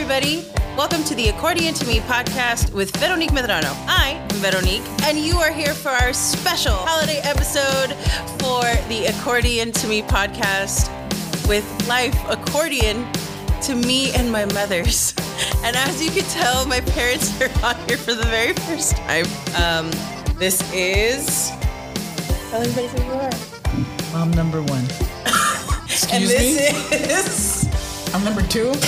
everybody. Welcome to the Accordion to Me podcast with Veronique Medrano. I am Veronique, and you are here for our special holiday episode for the Accordion to Me podcast with life accordion to me and my mother's. And as you can tell, my parents are on here for the very first time. Um, this is. Tell everybody who you are. Mom number one. and Excuse this me? is. I'm number two.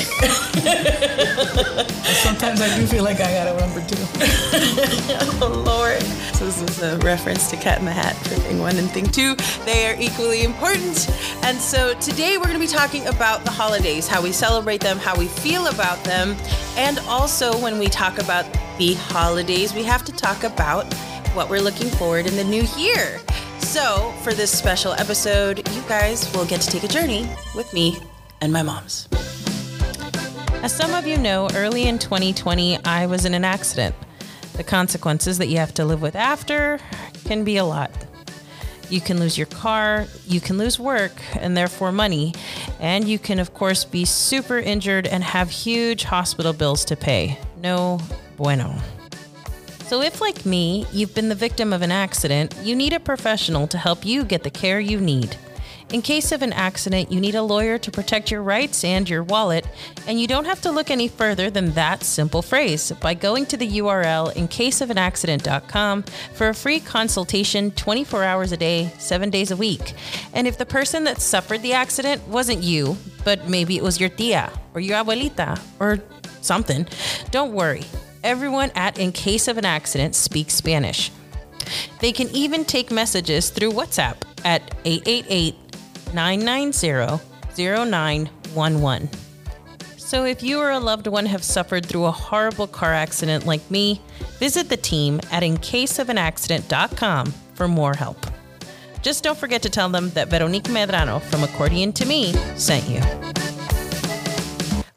Sometimes I do feel like I got a number two. Oh Lord. So this is a reference to Cat in the Hat for thing one and thing two. They are equally important. And so today we're going to be talking about the holidays, how we celebrate them, how we feel about them, and also when we talk about the holidays, we have to talk about what we're looking forward in the new year. So for this special episode, you guys will get to take a journey with me and my mom's. As some of you know, early in 2020, I was in an accident. The consequences that you have to live with after can be a lot. You can lose your car, you can lose work and therefore money, and you can, of course, be super injured and have huge hospital bills to pay. No bueno. So, if like me, you've been the victim of an accident, you need a professional to help you get the care you need. In case of an accident, you need a lawyer to protect your rights and your wallet, and you don't have to look any further than that simple phrase by going to the URL incaseofanaccident.com for a free consultation 24 hours a day, 7 days a week. And if the person that suffered the accident wasn't you, but maybe it was your tia or your abuelita or something, don't worry. Everyone at In Case of an Accident speaks Spanish. They can even take messages through WhatsApp at 888 990 0911. So if you or a loved one have suffered through a horrible car accident like me, visit the team at incaseofanaccident.com for more help. Just don't forget to tell them that Veronique Medrano from Accordion to Me sent you.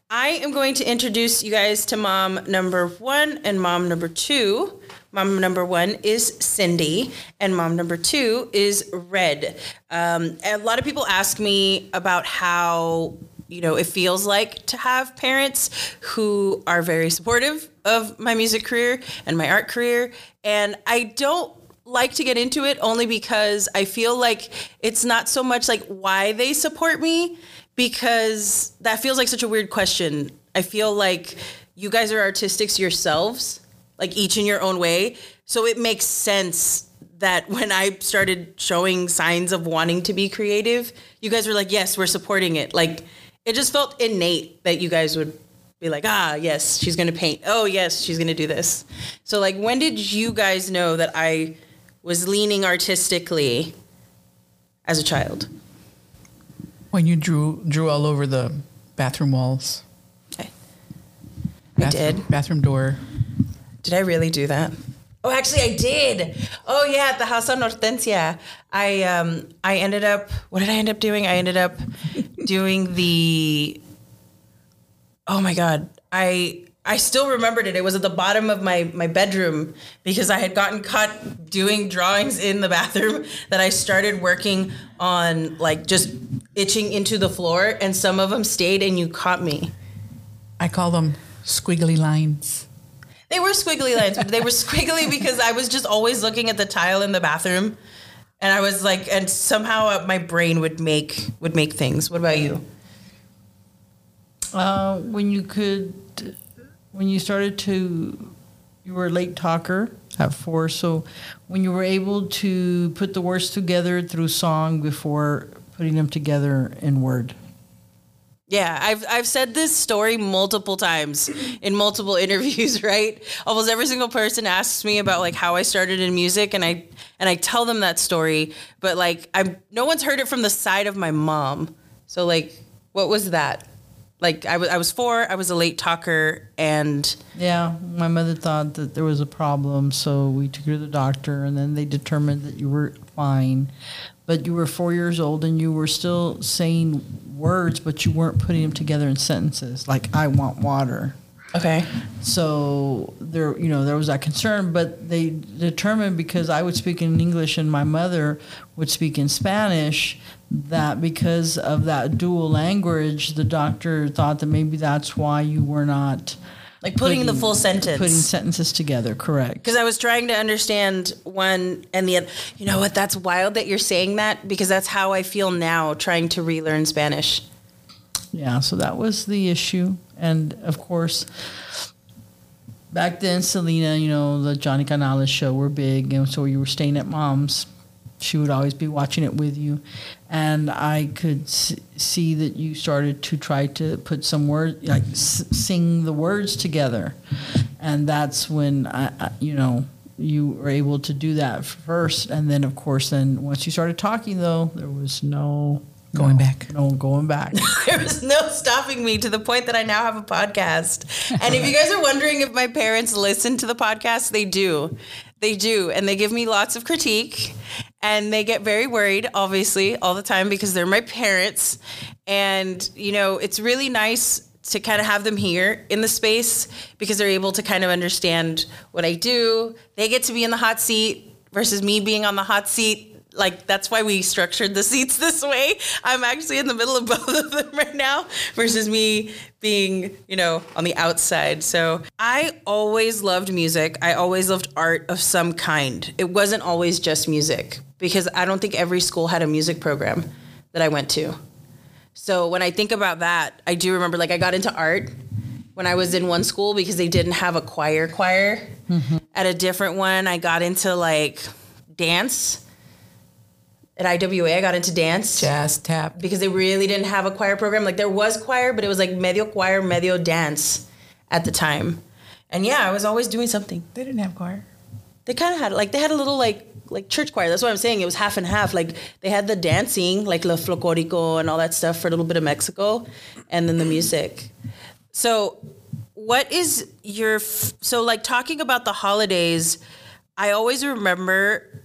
I am going to introduce you guys to mom number one and mom number two. Mom number one is Cindy, and mom number two is Red. Um, a lot of people ask me about how you know it feels like to have parents who are very supportive of my music career and my art career, and I don't like to get into it only because I feel like it's not so much like why they support me because that feels like such a weird question. I feel like you guys are artistics yourselves, like each in your own way. So it makes sense that when I started showing signs of wanting to be creative, you guys were like, yes, we're supporting it. Like it just felt innate that you guys would be like, ah, yes, she's going to paint. Oh, yes, she's going to do this. So, like, when did you guys know that I was leaning artistically as a child? When you drew drew all over the bathroom walls. Okay. I Bathroom, did. Bathroom door. Did I really do that? Oh, actually, I did. Oh, yeah, at the House on Hortensia. I um, I ended up. What did I end up doing? I ended up doing the. Oh my god, I I still remembered it. It was at the bottom of my my bedroom because I had gotten caught doing drawings in the bathroom that I started working on, like just itching into the floor, and some of them stayed, and you caught me. I call them squiggly lines. They were squiggly lines, but they were squiggly because I was just always looking at the tile in the bathroom, and I was like, and somehow uh, my brain would make would make things. What about you? Uh, when you could, when you started to, you were a late talker at four. So when you were able to put the words together through song before putting them together in word. Yeah, I've I've said this story multiple times in multiple interviews, right? Almost every single person asks me about like how I started in music and I and I tell them that story, but like I no one's heard it from the side of my mom. So like what was that? Like I was I was 4, I was a late talker and Yeah, my mother thought that there was a problem, so we took her to the doctor, and then they determined that you were fine. But you were four years old and you were still saying words, but you weren't putting them together in sentences, like "I want water." okay. So there, you know, there was that concern, but they determined because I would speak in English and my mother would speak in Spanish that because of that dual language, the doctor thought that maybe that's why you were not Like putting, the full sentence. putting sentences together. Correct. because I was trying to understand one and the other. You know what? That's wild that you're saying that because that's how I feel now trying to relearn Spanish. Yeah, so that was the issue. And of course, back then, Selena, you know, the Johnny Canales show were big. And so you were staying at mom's. She would always be watching it with you. And I could s- see that you started to try to put some words, like s- sing the words together. And that's when, I, I, you know, you were able to do that first. And then, of course, then once you started talking, though, there was no Going no- back. No going back. There was no stopping me to the point that I now have a podcast. And if you guys are wondering if my parents listen to the podcast, they do. They do. And they give me lots of critique. And they get very worried, obviously, all the time because they're my parents. And, you know, it's really nice to kind of have them here in the space because they're able to kind of understand what I do. They get to be in the hot seat versus me being on the hot seat like that's why we structured the seats this way. I'm actually in the middle of both of them right now versus me being, you know, on the outside. So I always loved music. I always loved art of some kind. It wasn't always just music because I don't think every school had a music program that I went to. So when I think about that, I do remember like I got into art when I was in one school because they didn't have a choir choir. Mm-hmm. At a different one, I got into like dance. At IWA, I got into dance Jazz, tap. because they really didn't have a choir program. Like there was choir, but it was like medio choir, medio dance at the time. And yeah, I was always doing something. They didn't have choir. They kind of had like they had a little like like church choir. That's what I'm saying. It was half and half. Like they had the dancing, like La Folklorico and all that stuff for a little bit of Mexico, and then the music. So, what is your f- so like talking about the holidays? I always remember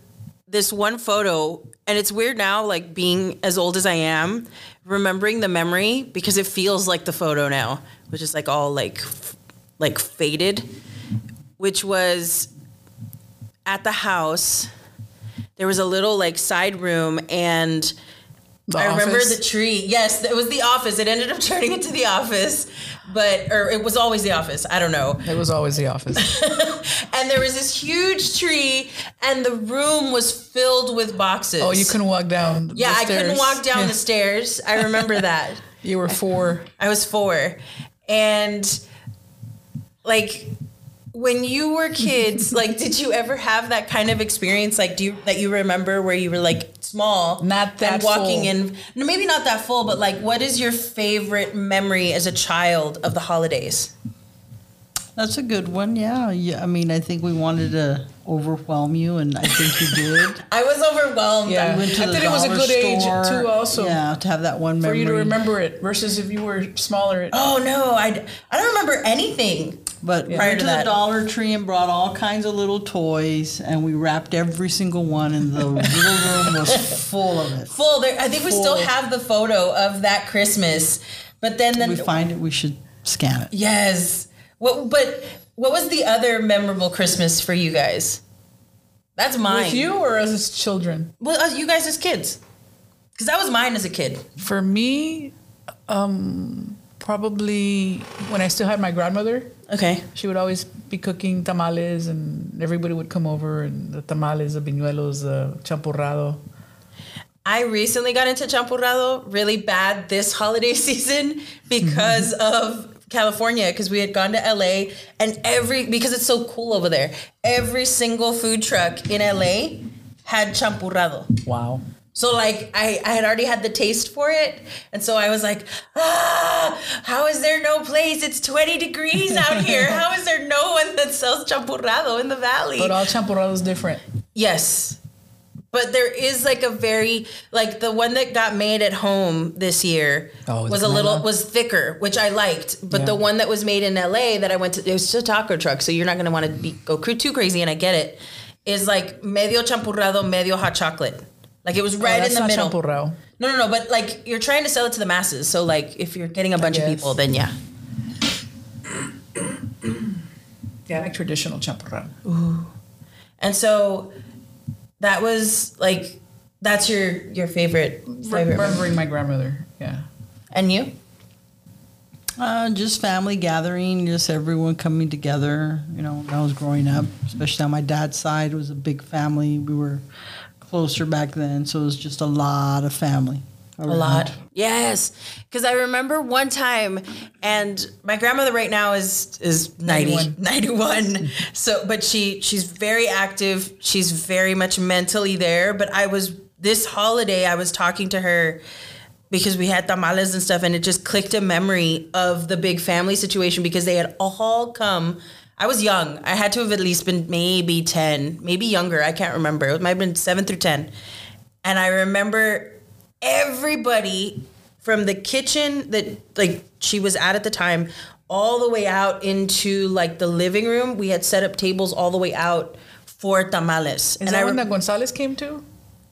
this one photo, and it's weird now, like being as old as I am, remembering the memory because it feels like the photo now, which is like all like f- like faded, which was at the house. There was a little like side room and The I remember the tree. Yes, it was the office. It ended up turning into the office, but or it was always the office. I don't know. It was always the office. And there was this huge tree, and the room was filled with boxes. oh, you couldn't walk down. Yeah, I couldn't walk down Yeah. the stairs. I remember that. You were four. I was four, and like when you were kids, like did you ever have that kind of experience? Like, do you that you remember where you were like small, Not that and walking full. in? No, maybe not that full, but like, what is your favorite memory as a child of the holidays? That's a good one. Yeah. yeah. I mean, I think we wanted to overwhelm you, and I think you did. I was overwhelmed. Yeah. Went to I the think it was a dollar good age, too, also. Yeah, to have that one memory. For you to remember it versus if you were smaller. It, Oh no, I, I don't remember anything. But we Prior went to to the. Dollar Tree and brought all kinds of little toys, and we wrapped every single one, and the little room was full of it. Full. There, I think we still have the photo of that Christmas, but then the we find it, we should scan it. Yes. What? But what was the other memorable Christmas for you guys? That's mine. with you or as children? Well, uh, you guys as kids. Because that was mine as a kid. For me, um, probably when I still had my grandmother. Okay. She would always be cooking tamales, and everybody would come over, and the tamales, the buñuelos, the champurrado. I recently got into champurrado really bad this holiday season because mm-hmm. of California because we had gone to LA and every because it's so cool over there. Every single food truck in LA had champurrado. Wow. So like I, I had already had the taste for it, and so I was like, ah, how is there no place? It's 20 degrees out here. How is there no one that sells champurrado in the valley? But all champurrado is different. yes. But there is like a very like the one that got made at home this year Oh, was a little was thicker, which I liked. But Yeah. the one that was made in LA that I went to it was just a taco truck, so you're not gonna want to be go too crazy, and I get it. Is like medio champurrado, medio hot chocolate. Like it was right oh, that's in the not middle. champurrado. No, no, no. But like you're trying to sell it to the masses. So like if you're getting a bunch of people, then yeah. Yeah, I like traditional champurrado. And so that was like That's your your favorite favorite. memory. Remembering my grandmother. Yeah. And you? Uh, just family gathering, just everyone coming together. You know, when I was growing up, especially on my dad's side, it was a big family. We were closer back then, so it was just a lot of family. A lot. Yes. Because I remember one time, and my grandmother right now is is 90, 91. So, but she she's very active. She's very much mentally there. But I was this holiday, I was talking to her because we had tamales and stuff, and it just clicked a memory of the big family situation because they had all come. I was young. I had to have at least been maybe 10, maybe younger. I can't remember. It might have been seven through 10. And I remember everybody from the kitchen that like she was at at the time all the way out into like the living room. We had set up tables all the way out for tamales. Is and that I when re- the Gonzalez came to?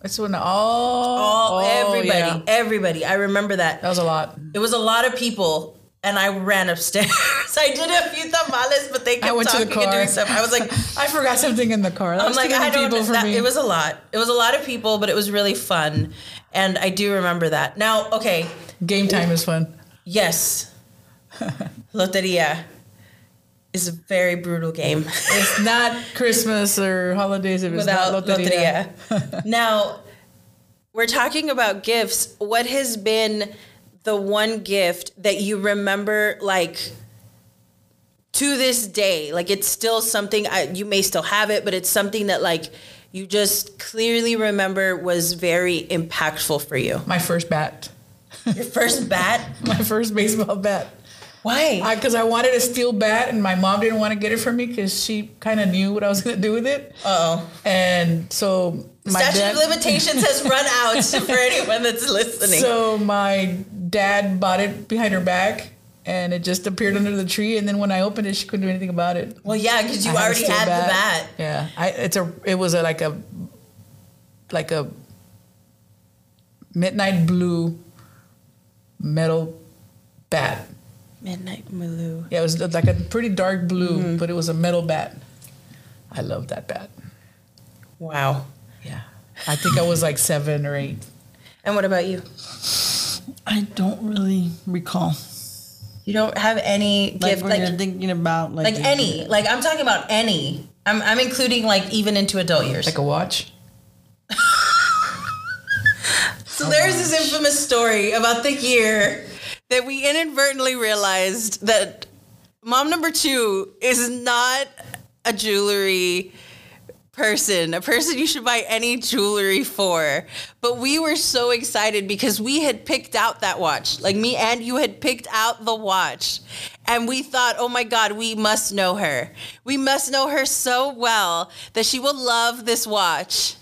That's when all, all oh, everybody, yeah. everybody. I remember that. That was a lot. It was a lot of people, and I ran upstairs. I did a few tamales, but they kept I went to talking the and doing stuff. I was like, I forgot something in the car. That I'm was like, I don't. people for that, me. It was a lot. It was a lot of people, but it was really fun, and I do remember that. Now, okay, Game time is fun. yes, loteria is a very brutal game It's not Christmas or holidays if it's without not loteria. loteria. now, we're talking about gifts. What has been the one gift that you remember, like? to this day like it's still something I, you may still have it but it's something that like you just clearly remember was very impactful for you My first bat. your first bat My first baseball bat. Why Because I, wanted a steel bat, and my mom didn't want to get it for me because she kind of knew what I was going to do with it. oh And so my statute dad, of limitations has run out for anyone that's listening So my dad bought it behind her back, and it just appeared under the tree. And then when I opened it, she couldn't do anything about it. well yeah because you I already steel had the bat Yeah, I, it's a. It was a like a, like a midnight blue metal bat. Midnight Maloo. Yeah, it was like a pretty dark blue, Mm-hmm. but it was a metal bat. I love that bat. wow Yeah, I think I was like seven or eight. and what about you I don't really recall. you don't have any Like gift when like you're thinking about like, like any like i'm talking about any i'm, I'm including like even into adult years Like a watch. So there's this infamous story about the year that we inadvertently realized that mom number two is not a jewelry person, a person you should buy any jewelry for. But we were so excited because we had picked out that watch. Like me and you had picked out the watch. And we thought, oh my God, we must know her. We must know her so well that she will love this watch.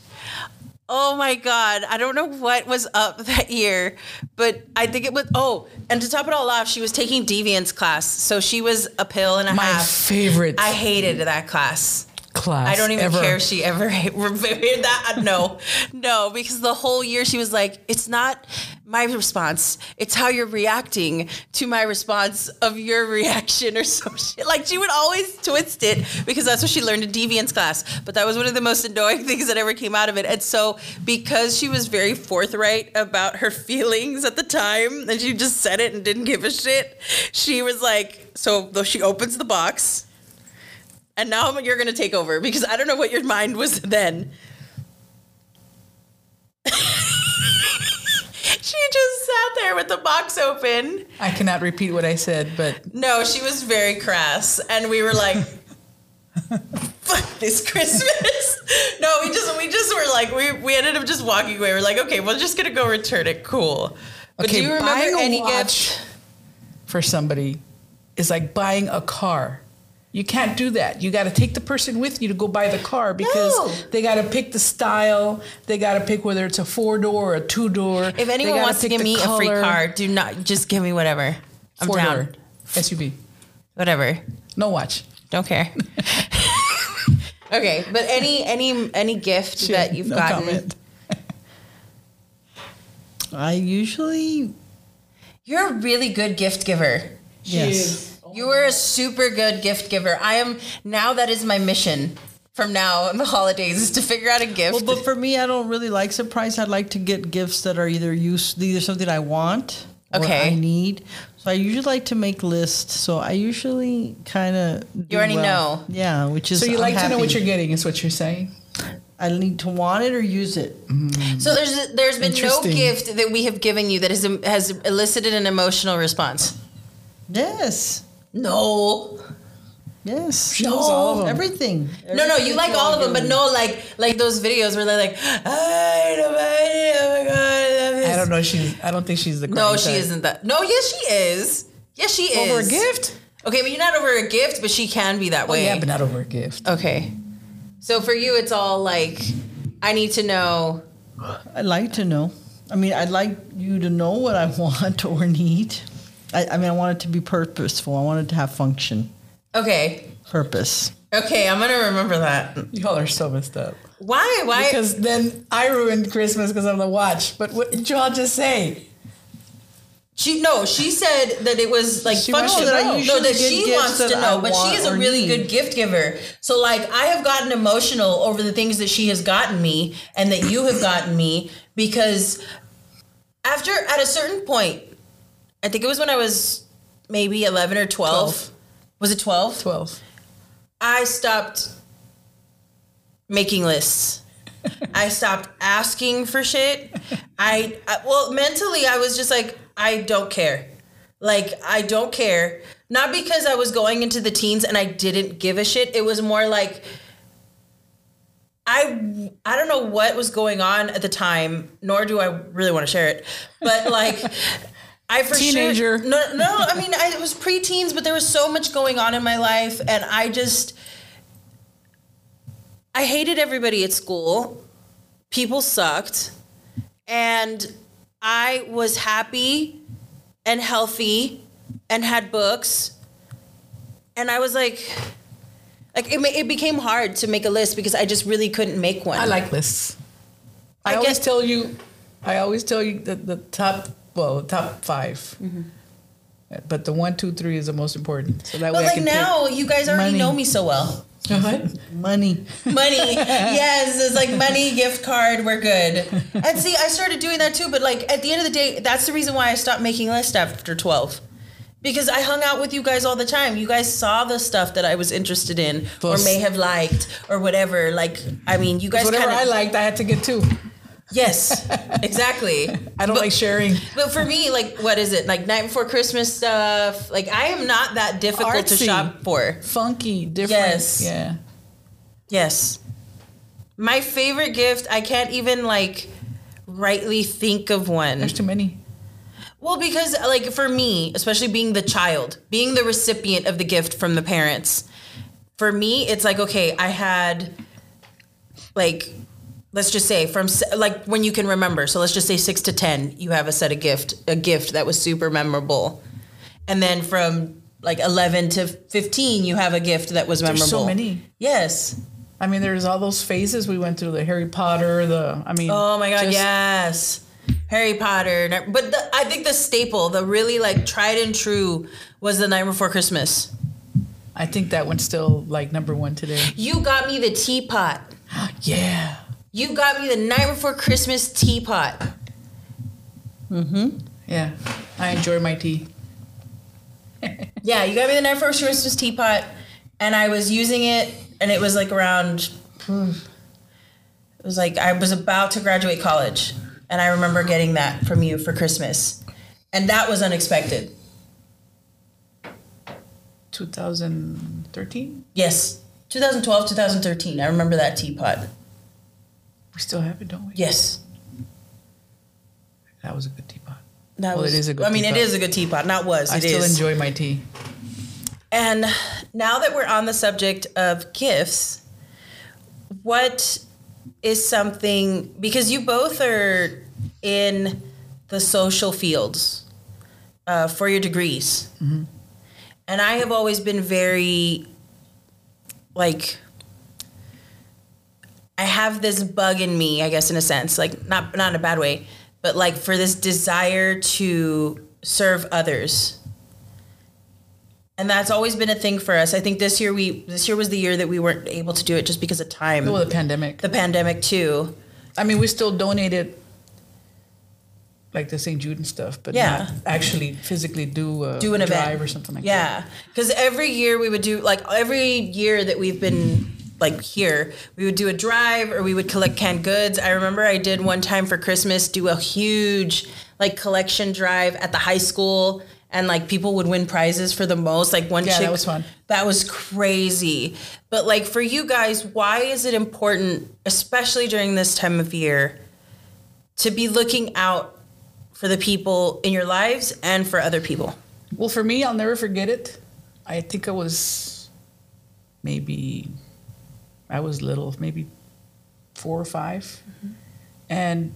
Oh my God. I don't know what was up that year, but I think it was. Oh, and to top it all off, she was taking deviance class. So she was a pill and a My half. My favorite I hated that class. Class. I don't even ever. care if she ever revered that. No, no, because the whole year she was like, it's not my response. It's how you're reacting to my response of your reaction or some shit. Like she would always twist it because that's what she learned in deviance class. But that was one of the most annoying things that ever came out of it. And so because she was very forthright about her feelings at the time and she just said it and didn't give a shit, she was like, so though she opens the box and now you're going to take over because I don't know what your mind was then. she just sat there with the box open. I cannot repeat what I said, but No, she was very crass. And we were like, fuck this Christmas. no, we just we just were like, we, we ended up just walking away. We're like, okay, we're just going to go return it. Cool. But okay, do you remember buying a any watch gift? for somebody is like buying a car. You can't do that. You got to take the person with you to go buy the car because No. they got to pick the style. They got to pick whether it's a four door or a two door. If anyone wants to give me a free car, do not just give me whatever. I'm four down. door SUV, Whatever. no watch. Don't care. okay, but any any any gift that you've no gotten, comment. I usually you're a really good gift giver. yes. You are a super good gift giver. I am now. That is my mission from now in the holidays is to figure out a gift. Well, but for me, I don't really like surprise. I'd like to get gifts that are either use either something I want or Okay. I need. So I usually like to make lists. So I usually kind of You already know. Yeah, which is So you I'm like to know what you're getting, is what you're saying? I need to want it or use it. Mm. so there's there's been no gift that we have given you that has has elicited an emotional response. Yes, No. yes. She knows all of them. Everything. No, no, you like all of them, but no, like like those videos where they're like, I don't mind, oh my god, I love this. I don't know. She's. I don't think she's the. No, she type. isn't that. No, yes, she is. Yes, she is. Over a gift? Okay, but you're not over a gift, but she can be that Oh way. yeah, but not over a gift. okay. So for you, it's all like, I need to know. I'd like to know. I mean, I'd like you to know what I want or need. I, I mean, I want it to be purposeful. I want it to have function, Okay. purpose. Okay, I'm gonna remember that. Y'all are so messed up. Why? Why? Because then I ruined Christmas because of the watch. But what did y'all just say? She no, she said that it was like She function. wants to know. No, that get she gifts wants to that know, but she want is a or really need. good gift giver. So like I have gotten emotional over the things that she has gotten me and that you have gotten me because after at a certain point, I think it was when I was maybe 11 or 12. 12. Was it 12? Twelve. I stopped making lists. I stopped asking for shit. I, I well, mentally I was just like I don't care. Like I don't care. Not because I was going into the teens and I didn't give a shit. It was more like I I don't know what was going on at the time, nor do I really want to share it. But like I for Teenager. sure no no I mean I was preteens, but there was so much going on in my life, and I just I hated everybody at school. People sucked, and I was happy and healthy and had books, and I was like. Like it, it became hard to make a list because I just really couldn't make one. I like lists. I, I always tell you. I always tell you the, the top. Well, top 5 But the one, two, three is the most important. So that Mm-hmm. But way I like now, you guys already Money. know me so well. What? Money. Money, yes, it's like money, gift card, we're good. And see, I started doing that too. But like at the end of the day, that's the reason why I stopped making lists after twelve, because I hung out with you guys all the time. You guys saw the stuff that I was interested in or may have liked or whatever. Like, I mean, you guys Whatever kind I liked, I had to get two. Yes, exactly. I don't But- like sharing. But for me, like, what is it? Like night before Christmas stuff. Like, I am not that difficult to shop for. Funky, different. Yes. Yeah. Yes. My favorite gift, I can't even like rightly think of one. There's too many. Well, because like for me, especially being the child, being the recipient of the gift from the parents, for me, it's like, okay, I had like let's just say from like when you can remember. So let's just say 6 to 10, you have a set of gift, a gift that was super memorable. And then from like 11 to 15, you have a gift that was memorable. There's so many. Yes. I mean, there's all those phases we went through. The Harry Potter. The I mean. Oh my god, just- yes. Harry Potter. But the, I think the staple, the really like tried and true was the night before Christmas. I think that one's still like number one today. You got me the teapot. Yeah. You got me the night before Christmas teapot. Mhm. Yeah. I enjoy my tea. Yeah, you got me the night before Christmas teapot, and I was using it, and it was like around. hmm, It was like I was about to graduate college, and I remember getting that from you for Christmas, and that was unexpected. 2013. Yes, 2012, 2013. I remember that teapot. We still have it, don't we? Yes. That was a good teapot. That Well, was, it is a good I mean, it teapot. is a good teapot. Not was. I It still is. enjoy my tea. And now that we're on the subject of gifts, what is something because you both are in the social fields uh, for your degrees, and I have always been very like. I have this bug in me, I guess, in a sense, like not not in a bad way, but like for this desire to serve others And that's always been a thing for us. I think this year we this year was the year that we weren't able to do it just because of time. Well, the pandemic. the pandemic too. I mean, we still donated like the St. Jude and stuff, but Yeah. not actually physically do a do an event or something like that. yeah because every year we would do like every year that we've been like here we would do a drive or we would collect canned goods i remember i did one time for christmas do a huge like collection drive at the high school and like people would win prizes for the most like one Yeah, that was fun. that was crazy but like for you guys why is it important especially during this time of year to be looking out for the people in your lives and for other people Well, for me, I'll never forget it. I think I was maybe, I was little, maybe four or 5 mm-hmm. And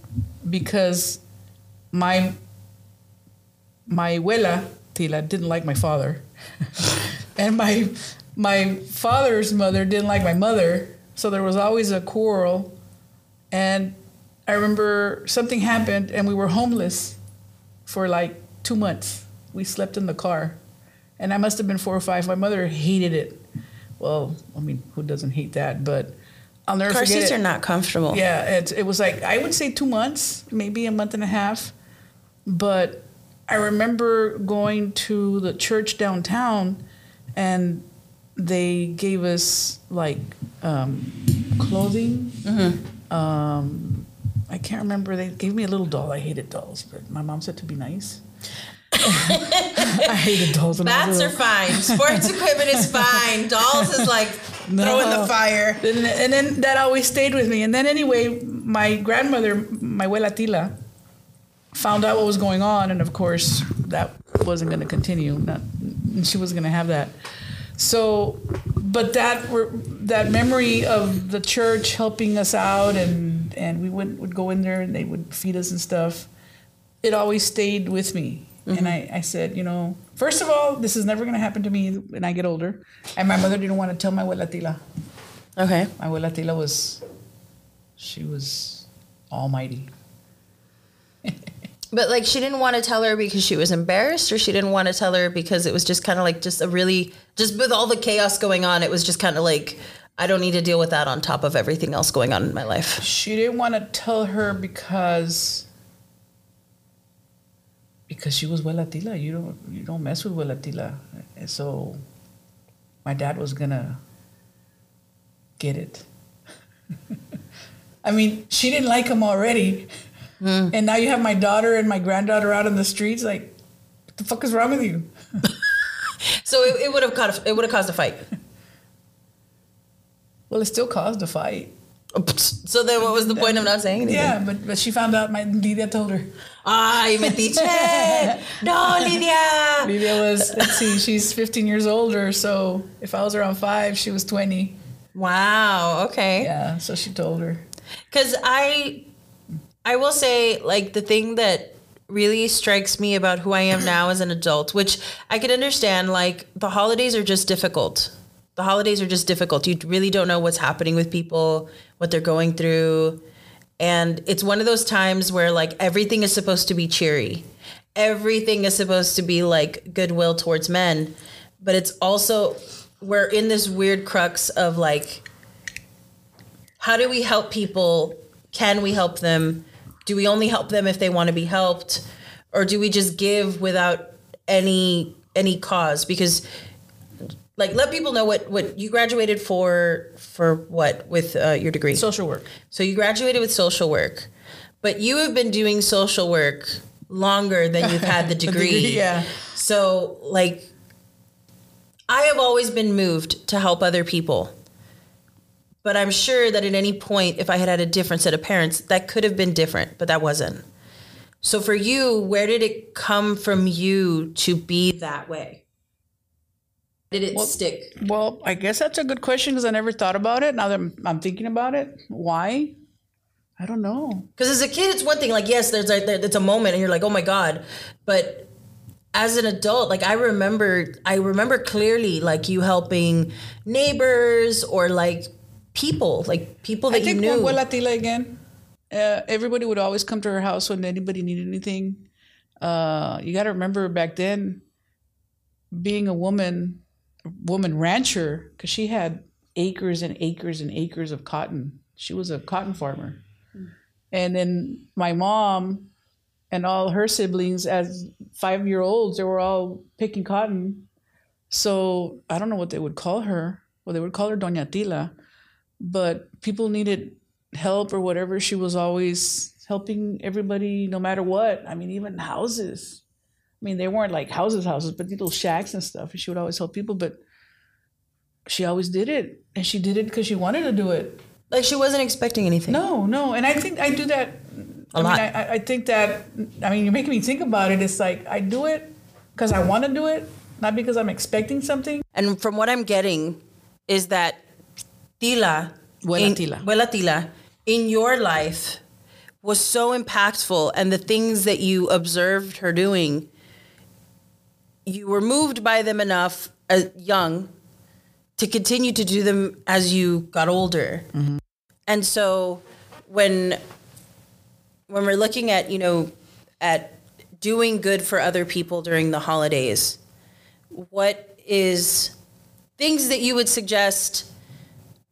because my, my abuela, Tila, didn't like my father. and my, my father's mother didn't like my mother. So there was always a quarrel. And I remember something happened and we were homeless for like two months. We slept in the car. And I must have been four or five. My mother hated it. Well, I mean, who doesn't hate that? But I'll never car seats it. are not comfortable Yeah, it, it was like, I would say two months, maybe a month and a half. But I remember going to the church downtown and they gave us like um, clothing. Um, I can't remember. They gave me a little doll. I hated dolls, but my mom said to be nice. I hated dolls. Bats are fine. Sports equipment is fine. Dolls is like throw in the fire. And, and then that always stayed with me. And then anyway, my grandmother, my abuela Tila, found out what was going on, and of course that wasn't going to continue. Not, she wasn't going to have that. So, but that that memory of the church helping us out, and and we would would go in there and they would feed us and stuff. It always stayed with me. And I, I said, you know, first of all, this is never going to happen to me when I get older. And my mother didn't want to tell my abuela Tila. Okay. My abuela Tila was, she was almighty. But like she didn't want to tell her because she was embarrassed or she didn't want to tell her because it was just kind of like just a really just with all the chaos going on, it was just kind of like I don't need to deal with that on top of everything else going on in my life. She didn't want to tell her because because she was abuela Tila. You don't you don't mess with abuela Tila. And so my dad was gonna get it. I mean, she didn't like him already. Hmm. And now you have my daughter and my granddaughter out on the streets. Like, what the fuck is wrong with you? So it, it would have caused it would have caused a fight. Well, it still caused a fight. So then what was the point of not saying anything? Yeah, but, but she found out my Lidia told her. Ay, metiche. No, Lydia. Lidia was, let's see, she's 15 years older. So if I was around five, she was 20. Wow. Okay. Yeah, so she told her. because i i will say like the thing that really strikes me about who i am now as an adult which i can understand like the holidays are just difficult the holidays are just difficult you really don't know what's happening with people what they're going through and it's one of those times where like everything is supposed to be cheery everything is supposed to be like goodwill towards men but it's also we're in this weird crux of like how do we help people? Can we help them? Do we only help them if they want to be helped, or do we just give without any any cause? Because, like, let people know what what you graduated for for what with uh, your degree. Social work. So you graduated with social work, but you have been doing social work longer than you've had the degree. degree, yeah. So like I have always been moved to help other people. But I'm sure that at any point if I had had a different set of parents, that could have been different, but that wasn't. So for you, where did it come from you to be that way? Did it stick? Well, I guess that's a good question because I never thought about it. Now that I'm, I'm thinking about it, why? I don't know. Because as a kid, it's one thing. Like, yes, there's a, there, it's a moment, and you're like, oh my god. But as an adult, like I remember, I remember clearly, like you helping neighbors or like people, like people that I you think knew. Abuela Tila again. Uh, everybody would always come to her house when anybody needed anything. Uh, you got to remember back then, being a woman, woman rancher, because she had acres and acres and acres of cotton. She was a cotton farmer. Hmm. And then my mom and all her siblings, as five year olds, they were all picking cotton. So I don't know what they would call her. Well, they would call her Doña Tila. But people needed help or whatever. She was always helping everybody no matter what. I mean, even houses. I mean, they weren't like houses, houses, but little shacks and stuff. And she would always help people, but she always did it. And she did it because she wanted to do it. Like she wasn't expecting anything. No, no. And I think I do that. A I lot. Mean, I, I think that, I mean, you're making me think about it. It's like I do it because I want to do it, not because I'm expecting something. And from what I'm getting is that Tila, Abuela in, Tila. Abuela Tila, in your life was so impactful and the things that you observed her doing, you were moved by them enough as young to continue to do them as you got older. Mm-hmm. And so when when we're looking at, you know, at doing good for other people during the holidays, what is things that you would suggest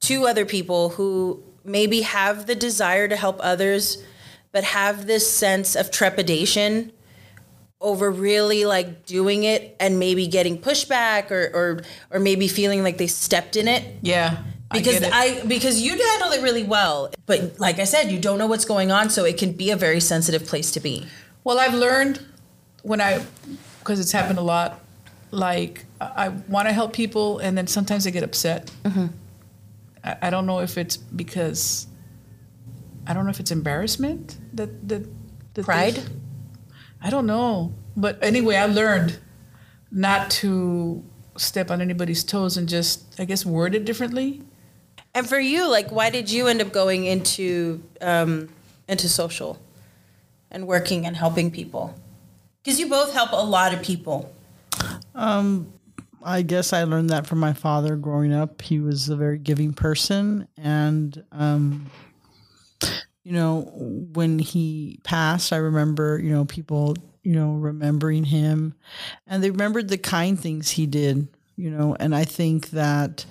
to other people who maybe have the desire to help others but have this sense of trepidation over really like doing it and maybe getting pushback or or or maybe feeling like they stepped in it Yeah. because it. I, because you handle it really well but like I said you don't know what's going on so it can be a very sensitive place to be Well, I've learned when I, because it's happened a lot, like I, I want to help people and then sometimes I get upset. Mm-hmm. I, I don't know if it's because, I don't know if it's embarrassment that, that, that pride they- I don't know. But anyway, I learned not to step on anybody's toes and just, I guess, word it differently. And for you, like, why did you end up going into um, into social and working and helping people? Because you both help a lot of people. Um, I guess I learned that from my father growing up. He was a very giving person. And, um, you know, when he passed, I remember, you know, people, you know, remembering him and they remembered the kind things he did, you know, and I think that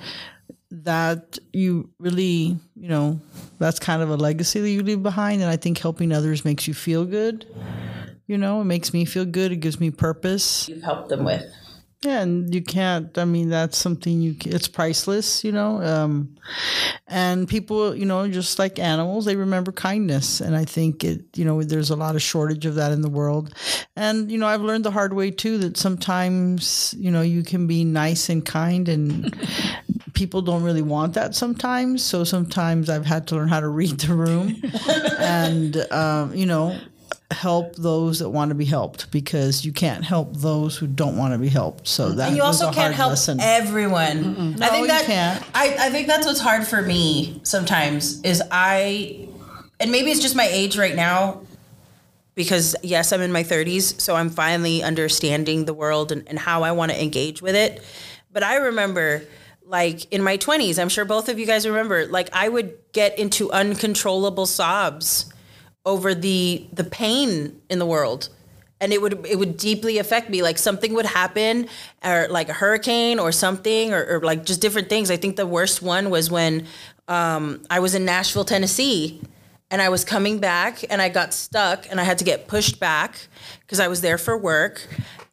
that you really, you know, that's kind of a legacy that you leave behind. And I think helping others makes you feel good. You know, it makes me feel good. It gives me purpose. You've helped them with. Yeah, and you can't. I mean, that's something you. It's priceless, you know. Um, and people, you know, just like animals, they remember kindness, and I think it. You know, there's a lot of shortage of that in the world, and you know, I've learned the hard way too that sometimes, you know, you can be nice and kind, and people don't really want that sometimes. So sometimes I've had to learn how to read the room, and um, you know help those that want to be helped because you can't help those who don't want to be helped. So mm-hmm. that And you also can't help lesson. everyone. I No, think you that can't. I, I think that's what's hard for me sometimes is I and maybe it's just my age right now because yes, I'm in my 30s, so I'm finally understanding the world and, and how I want to engage with it. But I remember like in my 20s, I'm sure both of you guys remember, like I would get into uncontrollable sobs over the the pain in the world and it would it would deeply affect me like something would happen or like a hurricane or something or, or like just different things i think the worst one was when um, i was in nashville tennessee and i was coming back and i got stuck and i had to get pushed back because i was there for work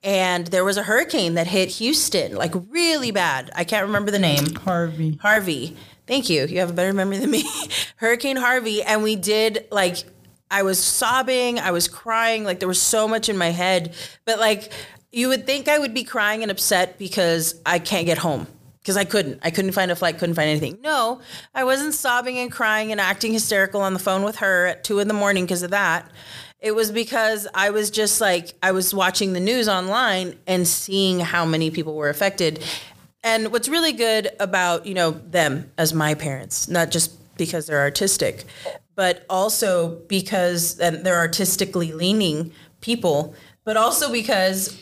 and there was a hurricane that hit houston like really bad i can't remember the name Harvey. Harvey. Thank you. You have a better memory than me. Hurricane Harvey. And we did like, I was sobbing, I was crying, like there was so much in my head. But like, you would think I would be crying and upset because I can't get home. Because I couldn't. I couldn't find a flight, couldn't find anything. No, I wasn't sobbing and crying and acting hysterical on the phone with her at two in the morning because of that. It was because I was just like, I was watching the news online and seeing how many people were affected. And what's really good about, you know, them as my parents, not just because they're artistic, but also because and they're artistically leaning people, but also because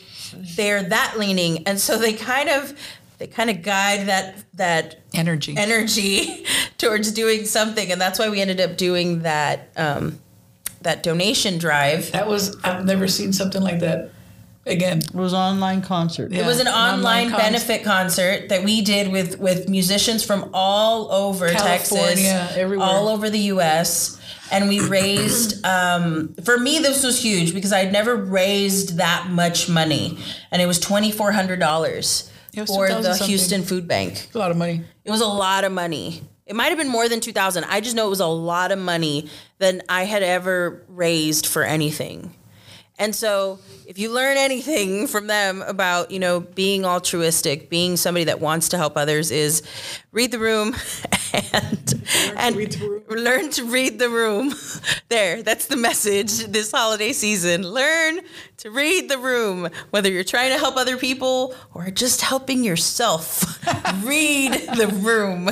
they're that leaning. And so they kind of they kind of guide that that Energy. energy towards doing something. And that's why we ended up doing that um, that donation drive. That was I've never seen something like that. Again, It was an online concert. Yeah. It was an an online, online con- benefit concert that we did with with musicians from all over California, Texas, everywhere. all over the U.S. And we raised. Um, for me, this was huge because I'd never raised that much money, and it was twenty four hundred dollars for the something. Houston Food Bank. a lot of money. It was a lot of money. It might have been more than 2000. I just know it was a lot of money than I had ever raised for anything. And so, if you learn anything from them about, you know, being altruistic, being somebody that wants to help others is read the room and and read the room. learn to read the room. There, that's the message this holiday season. Learn to read the room, whether you're trying to help other people or just helping yourself. read the room.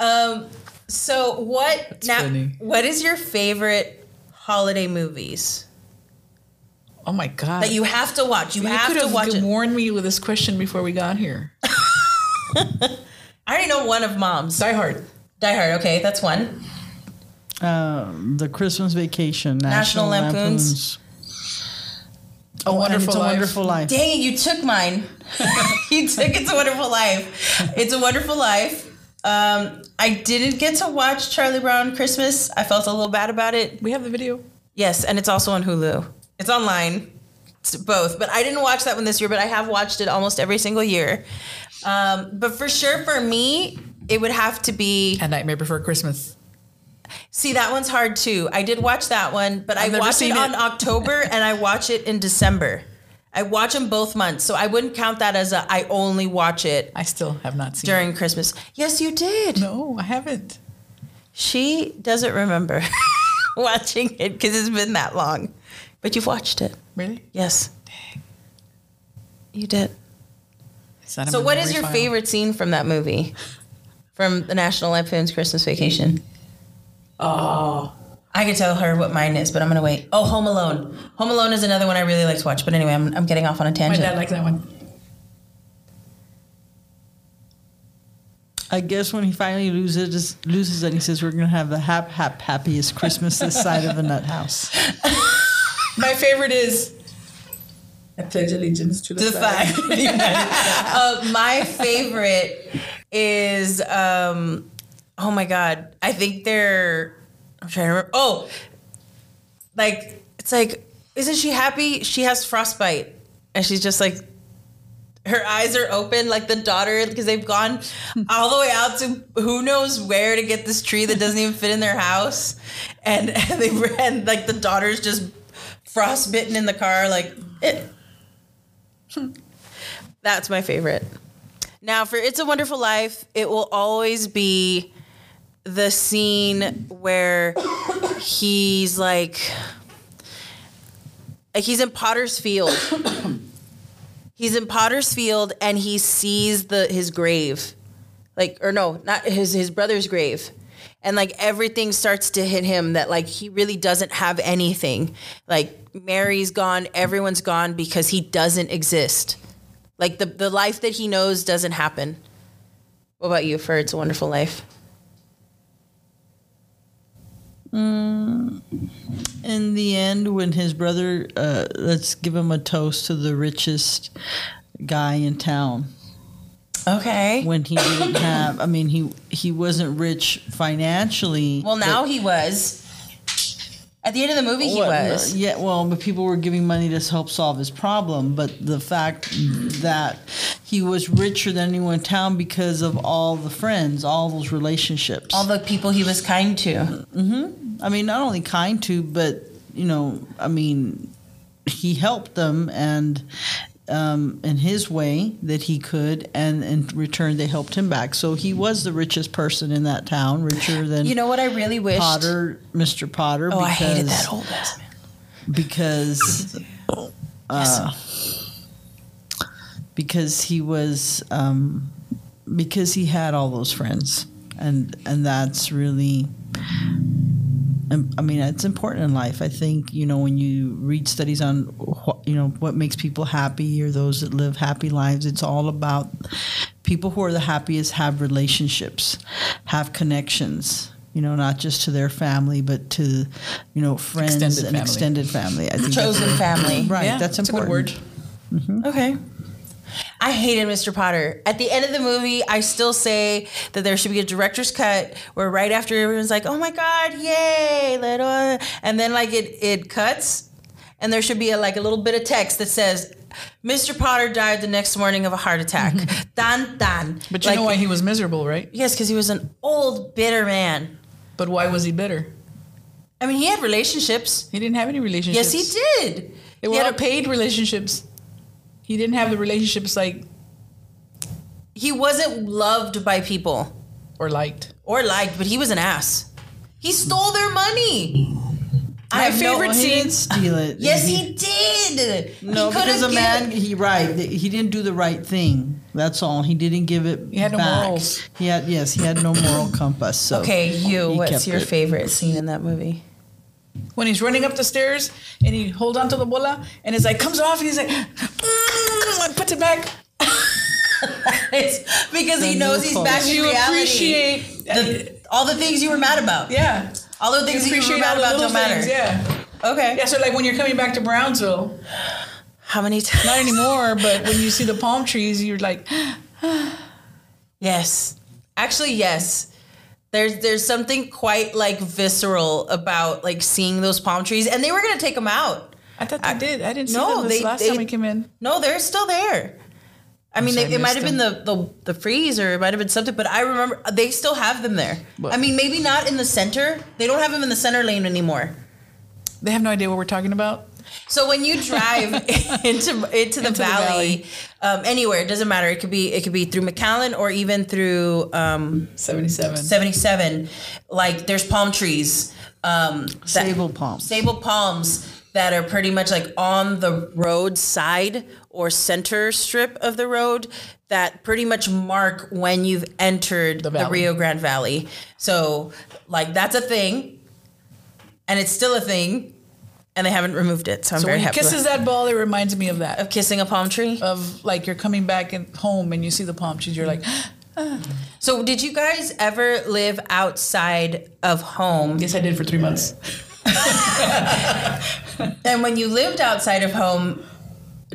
Um, so what now? funny. What is your favorite holiday movies Oh my god! that you have to watch? You, You have could to have watch it. warned me with this question before we got here. I already know one of mom's. Die Hard. Die Hard. Okay, that's one. Uh, the Christmas Vacation, National National, Lampoons. Lampoons. A Oh, Wonderful it's a Life. wonderful life. Dang it, you took mine. you took It's a Wonderful Life. It's a Wonderful Life. Um, I didn't get to watch Charlie Brown Christmas. I felt a little bad about it. We have the video. Yes, and it's also on Hulu. It's online. It's both, but I didn't watch that one this year. But I have watched it almost every single year. Um, but for sure, for me, it would have to be. A Nightmare Before Christmas. See, that one's hard too. I did watch that one, but I I've never watch it seen on. October and I watch it in December. I watch them both months, so I wouldn't count that as a. I only watch it I still have not seen. during Christmas. Yes, you did. No, I haven't. She doesn't remember watching it because it's been that long, but you've watched it. Really? Yes. You did. Is that a So, what is your file? favorite scene from that movie? From the National Lampoon's Christmas Vacation? Oh, I could tell her what mine is, but I'm gonna wait. Oh, Home Alone. Home Alone is another one I really like to watch. But anyway, I'm, I'm getting off on a tangent. my tangent. dad likes that one. I guess when he finally loses loses it, he says, "We're gonna have the hap hap happiest Christmas this side of the nut house." My favorite is. I pledge allegiance to the, the flag. flag. uh, my favorite is um, oh my god. I think they're. I'm trying to remember. Oh, like it's like, isn't she happy? She has frostbite, and she's just like. Her eyes are open, like the daughter, because they've gone all the way out to who knows where to get this tree that doesn't even fit in their house, and, and they ran like the daughter's just frostbitten in the car, like it, that's my favorite. Now, for It's a Wonderful Life, it will always be the scene where he's like, like he's in Potter's Field. he's in Potter's Field and he sees the his grave, like or no, not his his brother's grave. And like everything starts to hit him that like he really doesn't have anything. Like Mary's gone, everyone's gone because he doesn't exist. Like the the life that he knows doesn't happen. What about you for It's a Wonderful Life? In the end, when his brother, uh, let's give him a toast to the richest guy in town. Okay. When he didn't have, I mean, he he wasn't rich financially. Well, now he was. At the end of the movie, he oh, What- was. Yeah, well, but people were giving money to help solve his problem. But the fact that he was richer than anyone in town because of all the friends, all those relationships. All the people he was kind to. Mm-hmm. I mean, not only kind to, but you know, I mean, he helped them and um, in his way that he could, and in return they helped him back. So he was the richest person in that town, richer than You know what I really wished? Potter, Mr. Potter. Oh, I hated that old ass man. because uh, because he was um, because he had all those friends and and that's really I mean it's important in life I think you know when you read studies on wh- you know what makes people happy or those that live happy lives it's all about people who are the happiest have relationships have connections you know not just to their family but to you know friends Extended and family. extended family I think Chosen family. Right, Yeah, that's that's a good important. word. Mm-hmm. Okay. I hated Mr. Potter. At the end of the movie, I still say that there should be a director's cut where right after everyone's like, "Oh my god, yay!" little," and then like it it cuts, and there should be a, like a little bit of text that says, "Mr. Potter died the next morning of a heart attack." dan dan. But you Like- know why he was miserable, right? Yes, because he was an old bitter man. But why was he bitter? I mean, he had relationships. He didn't have any relationships. Yes, he did. They He had a- paid relationships. He didn't have the relationships like He wasn't loved by people. or liked. or liked, but he was an ass. He stole their money. My have no- favorite Well, he scene. didn't steal it. Yes, he did. No, he could've because a given- man, he right, he didn't do the right thing. That's all. He didn't give it. He had no back. morals. He had yes, he had no moral compass. So Okay, you. What's your it. favorite scene in that movie? when he's running up the stairs and he holds onto the bola and it's like comes off and he's like mm, and puts it back. It's because he knows he's pose. back in You reality. appreciate The- all the things you were mad about. yeah. All the things that you were appreciate mad about little don't matter. things, yeah. Okay. Yeah, so like when you're coming back to Brownsville, How many times? not anymore, but when you see the palm trees, you're like, Yes. Actually, yes. There's there's something quite like visceral about like seeing those palm trees, and they were gonna take them out. I thought they did. I didn't see No, them this they- last they- time we came in. No, they're still there. I mean, sorry, they, it might have been the, the the freeze, or it might have been something. But I remember they still have them there. What? I mean, maybe not in the center. They don't have them in the center lane anymore. They have no idea what we're talking about. So when you drive into into the the valley, Um, anywhere it doesn't matter. It could be it could be through McAllen or even through um, 77. 77. Like there's palm trees, um, that- Sabal palms. sabal palms that are pretty much like on the road side or center strip of the road that pretty much mark when you've entered the, valley. Rio Grande Valley. So like that's a thing, and it's still a thing, and they haven't removed it. So I'm So very when he happy. kisses that ball, it reminds me of that. of kissing a palm tree. Of like you're coming back home and you see the palm trees, you're like, ah. So did you guys ever live outside of home? yes, I did for three months. And when you lived outside of home,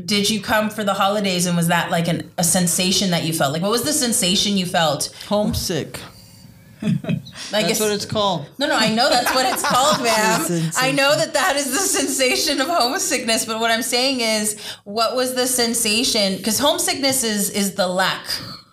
did you come for the holidays and was that like an, a sensation that you felt? Like what was the sensation you felt? Homesick. Like That's what it's called. No, no, I know that's what it's called, ma'am. I know that that is the sensation of homesickness, but what I'm saying is what was the sensation cuz homesickness is is the lack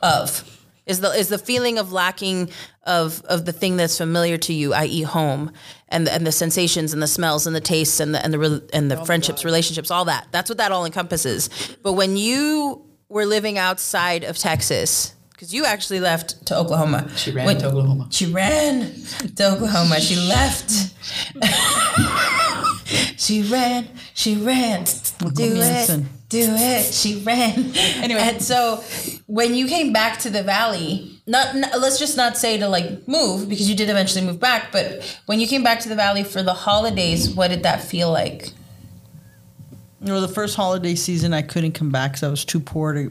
of is the is the feeling of lacking of of the thing that's familiar to you, i.e. home, and the, and the sensations and the smells and the tastes and the and the and the oh friendships, relationships, all that. That's what that all encompasses. But when you were living outside of Texas, because you actually left to Oklahoma. She ran When- to Oklahoma. she ran to Oklahoma. She left. she ran. She ran. Do it. Do it. She ran. Anyway, and so when you came back to the valley, not, not let's just not say to like move because you did eventually move back, but when you came back to the valley for the holidays, what did that feel like? You know, the first holiday season, I couldn't come back because I was too poor to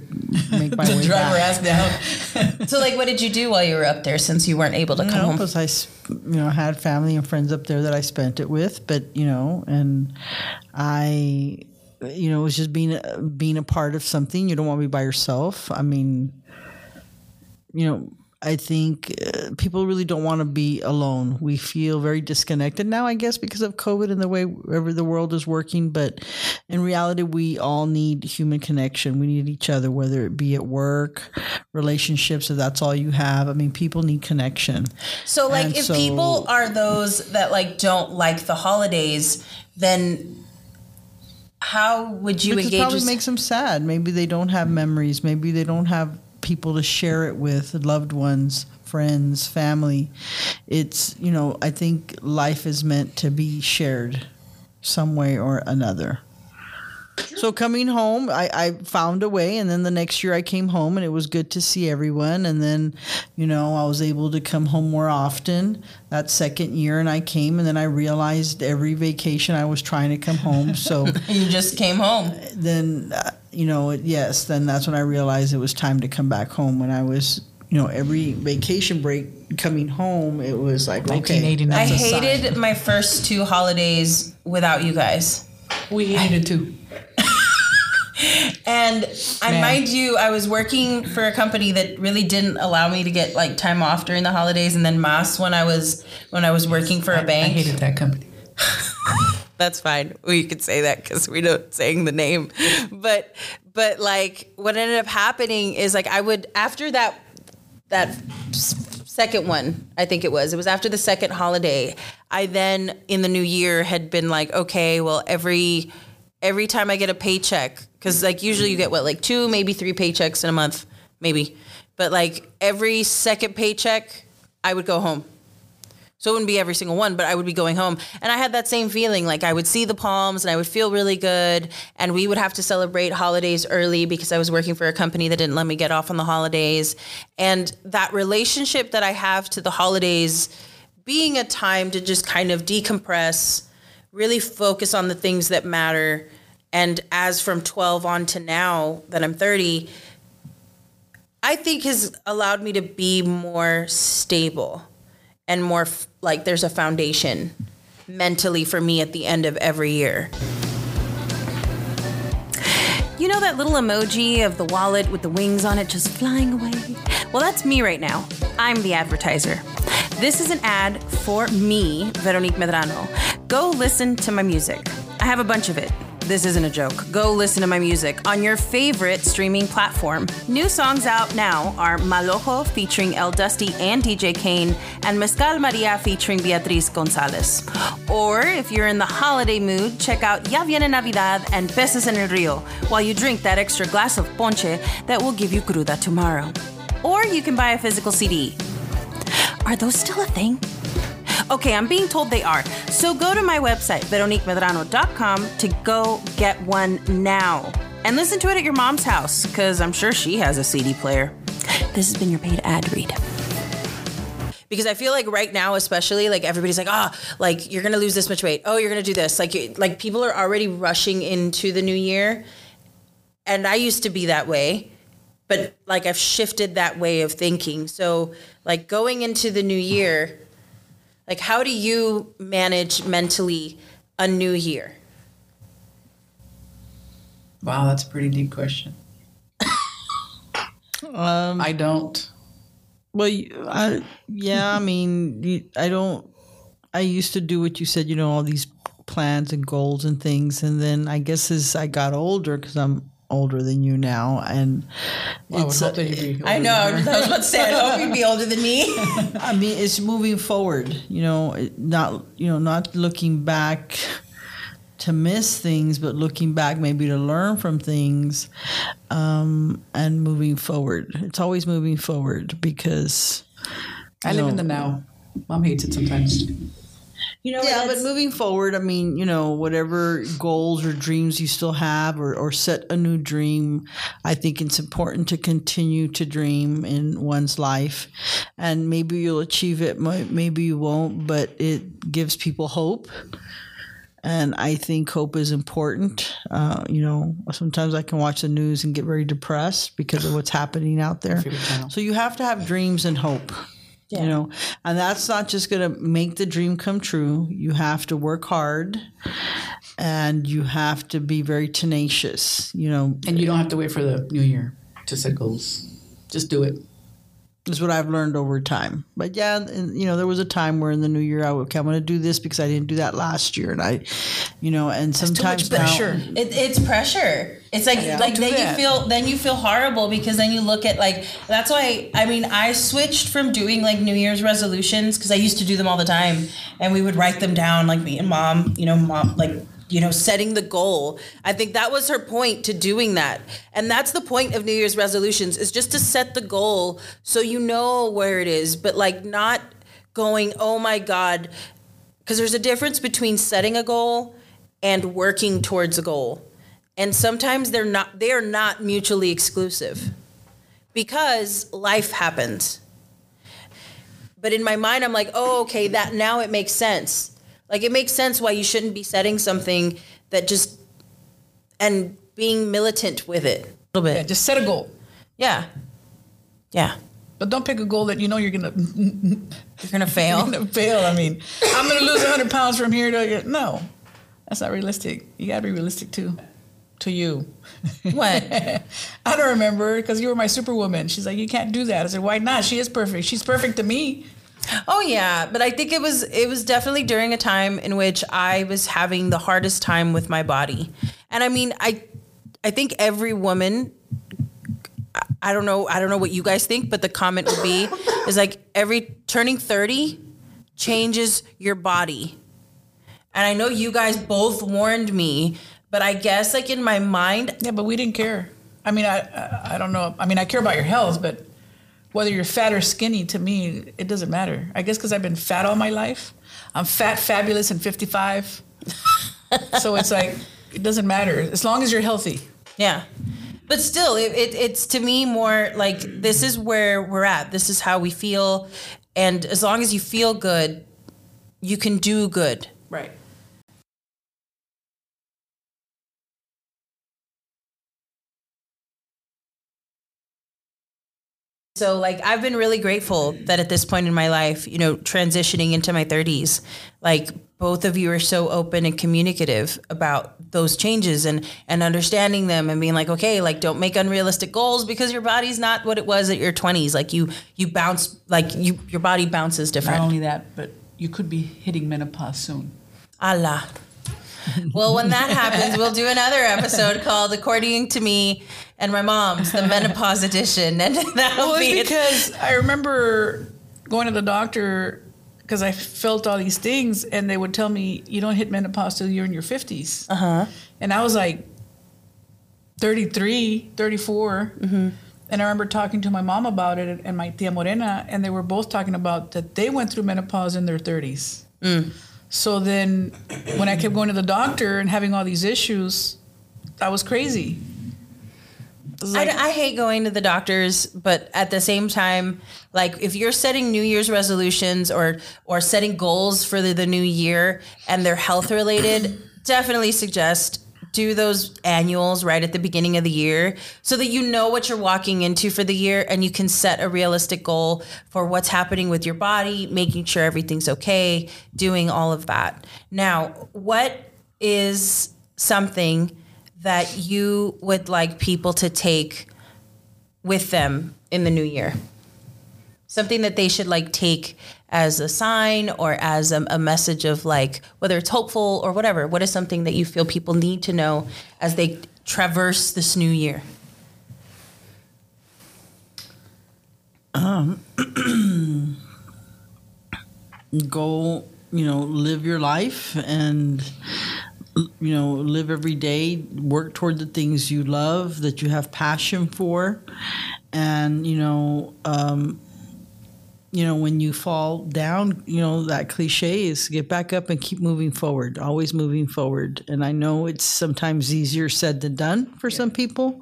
make my way Drive her ass down. So like, what did you do while you were up there since you weren't able to come know, home? because I, you know, had family and friends up there that I spent it with, but you know, and I, you know, it was just being a, being a part of something. You don't want to be by yourself. I mean, you know, I think uh, people really don't want to be alone. We feel very disconnected now, I guess, because of COVID and the way the world is working. But in reality, we all need human connection. We need each other, whether it be at work, relationships, if that's all you have. I mean, people need connection. So like And if so- people are those that like don't like the holidays, then how would you Because engage probably makes them sad. Maybe they don't have memories. Maybe they don't have people to share it with, loved ones, friends, family. It's, you know, I think life is meant to be shared some way or another. So coming home, I, I found a way, and then the next year I came home, and it was good to see everyone. And then, you know, I was able to come home more often. That second year, and I came, and then I realized every vacation I was trying to come home. So you just came home? then uh, you know yes then that's when i realized it was time to come back home when i was you know every vacation break coming home it was like okay 1989. I That's sign. hated my first two holidays without you guys. We hated it too. and I Man. mind you, I was working for a company that really didn't allow me to get like time off during the holidays, and then mass when I was when I was working for a I bank. I hated that company. That's fine. We could say that because we don't saying the name, but but like what ended up happening is like I would after that that second one I think it was it was after the second holiday I then in the new year had been like okay well every every time I get a paycheck because like usually you get what like two maybe three paychecks in a month maybe. But like every second paycheck I would go home so it wouldn't be every single one, but I would be going home. And I had that same feeling. Like I would see the palms and I would feel really good. And we would have to celebrate holidays early because I was working for a company that didn't let me get off on the holidays. And that relationship that I have to the holidays being a time to just kind of decompress, really focus on the things that matter. And as from 12 on to now that I'm 30, I think has allowed me to be more stable and more like there's a foundation mentally for me at the end of every year. You know that little emoji of the wallet with the wings on it just flying away? Well, that's me right now. I'm the advertiser. This is an ad for me, Veronique Medrano. Go listen to my music. I have a bunch of it. This isn't a joke. Go listen to my music on your favorite streaming platform. New songs out now are Malojo featuring El Dusty and DJ Kane, and Mezcal Maria featuring Beatriz Gonzalez. Or if you're in the holiday mood, check out Ya Viene Navidad and Peces en el Rio while you drink that extra glass of ponche that will give you cruda tomorrow. Or you can buy a physical CD. Are those still a thing? Okay, I'm being told they are. So go to my website, veroniquemedrano.com, to go get one now. And listen to it at your mom's house, because I'm sure she has a CD player. This has been your paid ad read. Because I feel like right now, especially, like everybody's like, ah, like you're gonna lose this much weight. Oh, you're gonna do this. Like, you, like people are already rushing into the new year, and I used to be that way but like I've shifted that way of thinking. So like going into the new year, like how do you manage mentally a new year? Wow, that's a pretty deep question. Um, I don't. Well, I, yeah, I mean, I don't. I used to do what you said, you know, all these plans and goals and things, and then I guess as I got older, because I'm older than you now, and I would hope that you'd be I know. I was about to say. I hope you'd be older than me. I mean, it's moving forward. You know, not you know, not looking back to miss things, but looking back maybe to learn from things, um, and moving forward. It's always moving forward because. I live know, in the now. Mom hates it sometimes. You know. yeah, but moving forward, I mean, you know, whatever goals or dreams you still have, or, or set a new dream, I think it's important to continue to dream in one's life. And maybe you'll achieve it, maybe you won't, but it gives people hope. And I think hope is important. Uh, you know, sometimes I can watch the news and get very depressed because of what's happening out there. So you have to have dreams and hope you know and that's not just going to make the dream come true you have to work hard and you have to be very tenacious you know And you don't have to wait for the new year to set goals. Just do it. Is what i've learned over time but yeah and, you know there was a time where in the new year i would okay i'm going to do this because i didn't do that last year and i you know and sometimes now- pressure. It, it's pressure. It's like like then that. you feel then you feel horrible because then you look at like that's why I mean I switched from doing like New Year's resolutions because I used to do them all the time and we would write them down like me and mom you know mom like you know setting the goal. I think that was her point to doing that. And that's the point of New Year's resolutions is just to set the goal so you know where it is but like not going oh my god because there's a difference between setting a goal and working towards a goal. And sometimes they're not they are not mutually exclusive because life happens. But in my mind i'm like oh okay that now it makes sense like it makes sense why you shouldn't be setting something that just and being militant with it a little bit. Yeah, bit just set a goal. yeah yeah But don't pick a goal that you know you're gonna, you're gonna fail gonna fail. I mean, I'm gonna lose 100 pounds from here to no. That's not realistic. You gotta be realistic too. to you. What? I don't remember because you were my superwoman. She's like, you can't do that. I said, why not? She is perfect. She's perfect to me. Oh yeah, but I think it was it was definitely during a time in which I was having the hardest time with my body. And I mean, I I think every woman I- don't know I don't know what you guys think, but the comment would be is like every turning 30 changes your body. And I know you guys both warned me, but I guess like in my mind Yeah, but we didn't care. I mean, I, I I don't know. I mean, I care about your health, but whether you're fat or skinny, to me, it doesn't matter. I guess because I've been fat all my life. I'm fat, fabulous, and 55. so it's like it doesn't matter as long as you're healthy. Yeah. But still, it, it, it's to me more like this is where we're at. This is how we feel. And as long as you feel good, you can do good. Right. So, like, I've been really grateful that at this point in my life, you know, transitioning into my 30s, like, both of you are so open and communicative about those changes and and understanding them and being like, okay, like, don't make unrealistic goals because your body's not what it was at your 20s. Like, you you bounce, like, you your body bounces different. Not only that, but you could be hitting menopause soon. Allah. Well, when that happens, we'll do another episode called "Accordion to Me and My Mom's," the menopause edition, and that'll Well, be because I remember going to the doctor because I felt all these things, and they would tell me you don't hit menopause till you're in your 50s. Uh huh. And I was like 33, 34. And I remember talking to my mom about it and my tia Morena, and they were both talking about that they went through menopause in their 30s. So then when I kept going to the doctor and having all these issues, I was crazy. Was I, I hate going to the doctors, but at the same time, like if you're setting New Year's resolutions or or setting goals for the, the new year and they're health related, definitely suggest do those annuals right at the beginning of the year so that you know what you're walking into for the year and you can set a realistic goal for what's happening with your body, making sure everything's okay, doing all of that. Now, what is something that you would like people to take with them in the new year? Something that they should like take as a sign or as a, a message of like whether it's hopeful or whatever. What is something that you feel people need to know as they traverse this new year? Um, go you know live your life and you know live every day work toward the things you love that you have passion for. And you know um, you know when you fall down you know that cliche is get back up and keep moving forward always moving forward. And i know it's sometimes easier said than done for some people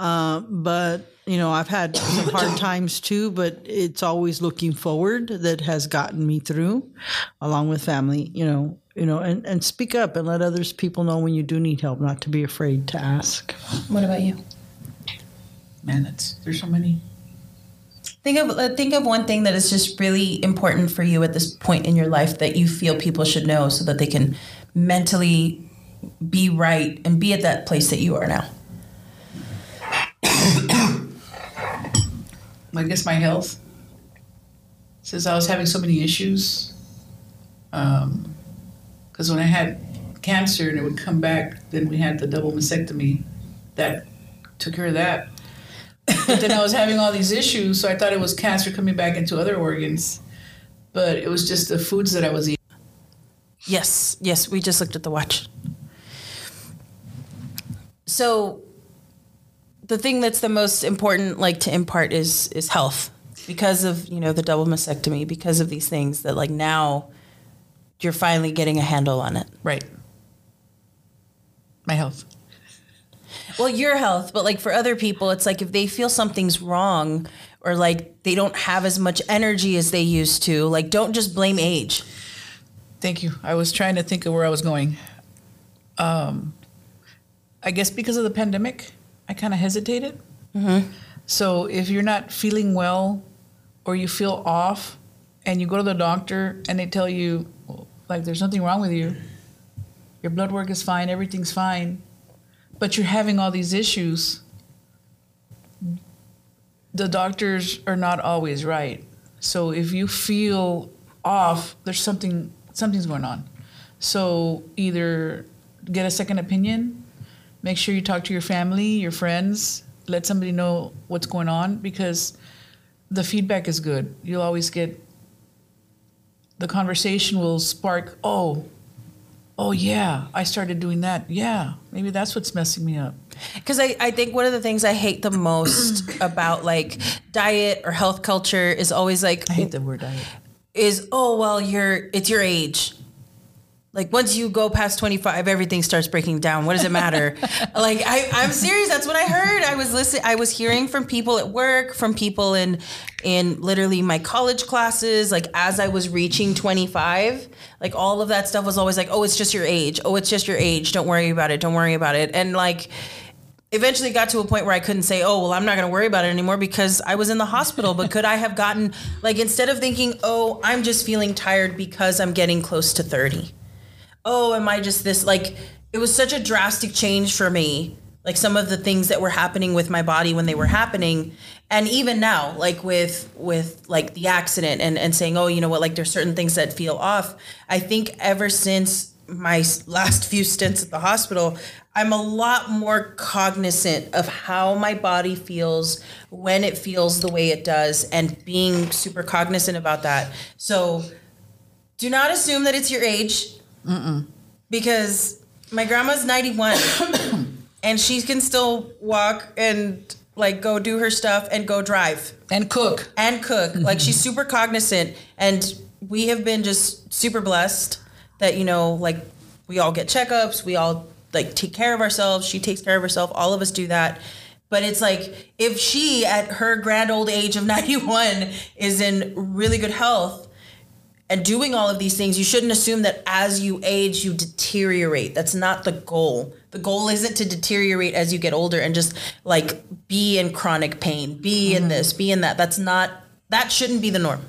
uh, but you know i've had some hard times too but it's always looking forward that has gotten me through along with family you know you know and, and speak up and let others people know when you do need help not to be afraid to ask What about you? man, that's there's so many. Think of uh, think of one thing that is just really important for you at this point in your life that you feel people should know so that they can mentally be right and be at that place that you are now. I guess my health. Since I was having so many issues, because when I had cancer and it would come back, then we had the double mastectomy that took care of that. but then I was having all these issues, so I thought it was cancer coming back into other organs, but it was just the foods that I was eating. Yes, yes, we just looked at the watch. So the thing that's the most important like to impart is is health because of, you know, the double mastectomy, because of these things that like now you're finally getting a handle on it. Right. My health. Well, your health, but like for other people, it's like if they feel something's wrong or like they don't have as much energy as they used to, like don't just blame age. Thank you. I was trying to think of where I was going. Um, I guess because of the pandemic, I kind of hesitated. Mhm. So if you're not feeling well or you feel off and you go to the doctor and they tell you, like, there's nothing wrong with you, your blood work is fine, everything's fine, but you're having all these issues, the doctors are not always right. So if you feel off, there's something something's going on. So either get a second opinion, make sure you talk to your family, your friends, let somebody know what's going on because the feedback is good. You'll always get the conversation will spark, oh, oh yeah, I started doing that. Yeah, maybe that's what's messing me up. Because I, I think one of the things I hate the most about like diet or health culture is always like I hate the word diet. is oh well you're it's your age. Like once you go past 25, everything starts breaking down. What does it matter? like I, I'm serious. That's what I heard. I was listening. I was hearing from people at work, from people in, in literally my college classes. Like as I was reaching 25, like all of that stuff was always like, oh, it's just your age. Oh, it's just your age. Don't worry about it. Don't worry about it. And like, eventually got to a point where I couldn't say, oh, well, I'm not going to worry about it anymore because I was in the hospital. But could I have gotten, like, instead of thinking, oh, I'm just feeling tired because I'm getting close to 30. Oh, am I just this? Like, it was such a drastic change for me. Like, some of the things that were happening with my body when they were happening. And even now, like with with like the accident and, and saying, oh, you know what, like there's certain things that feel off. I think ever since my last few stints at the hospital, I'm a lot more cognizant of how my body feels when it feels the way it does and being super cognizant about that. So do not assume that it's your age because my grandma's 91 and she can still walk and like go do her stuff and go drive And cook. and cook. Like she's mm-hmm. super cognizant, and we have been just super blessed that you know, like we all get checkups, we all like take care of ourselves. She takes care of herself. All of us do that. But it's like if she, at her grand old age of 91, is in really good health and doing all of these things, you shouldn't assume that as you age, you deteriorate. That's not the goal. The goal isn't to deteriorate as you get older and just like be in chronic pain, be in mm-hmm. this, be in that. That's not, that shouldn't be the norm.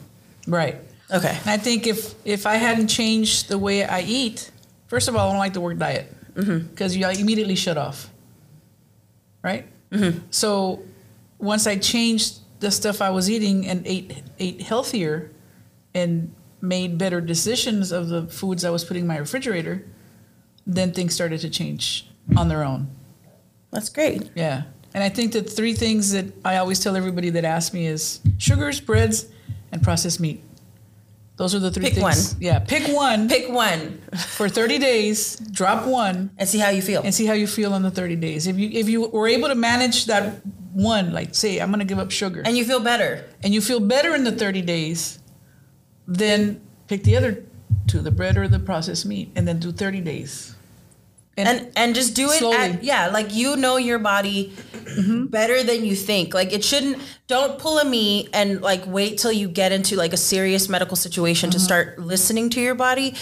Right. Okay. I think if if I hadn't changed the way I eat, first of all, I don't like the word diet mm-hmm. because you immediately shut off. Right. Mm-hmm. So once I changed the stuff I was eating and ate ate healthier, and made better decisions of the foods I was putting in my refrigerator, then things started to change on their own. That's great. Yeah. And I think that three things that I always tell everybody that asks me is sugars, breads, and processed meat. Those are the three Pick things. one. Yeah, pick one Pick one for 30 days, drop one, and see how you feel. and see how you feel in the 30 days. If you if you were able to manage that one, like say I'm gonna give up sugar, And you feel better. and you feel better in the 30 days, then pick the other two, the bread or the processed meat, and then do 30 days. and and just do it Slowly. at, yeah like you know your body mm-hmm. better than you think like it shouldn't don't pull a me and like wait till you get into like a serious medical situation to mm-hmm. start listening to your body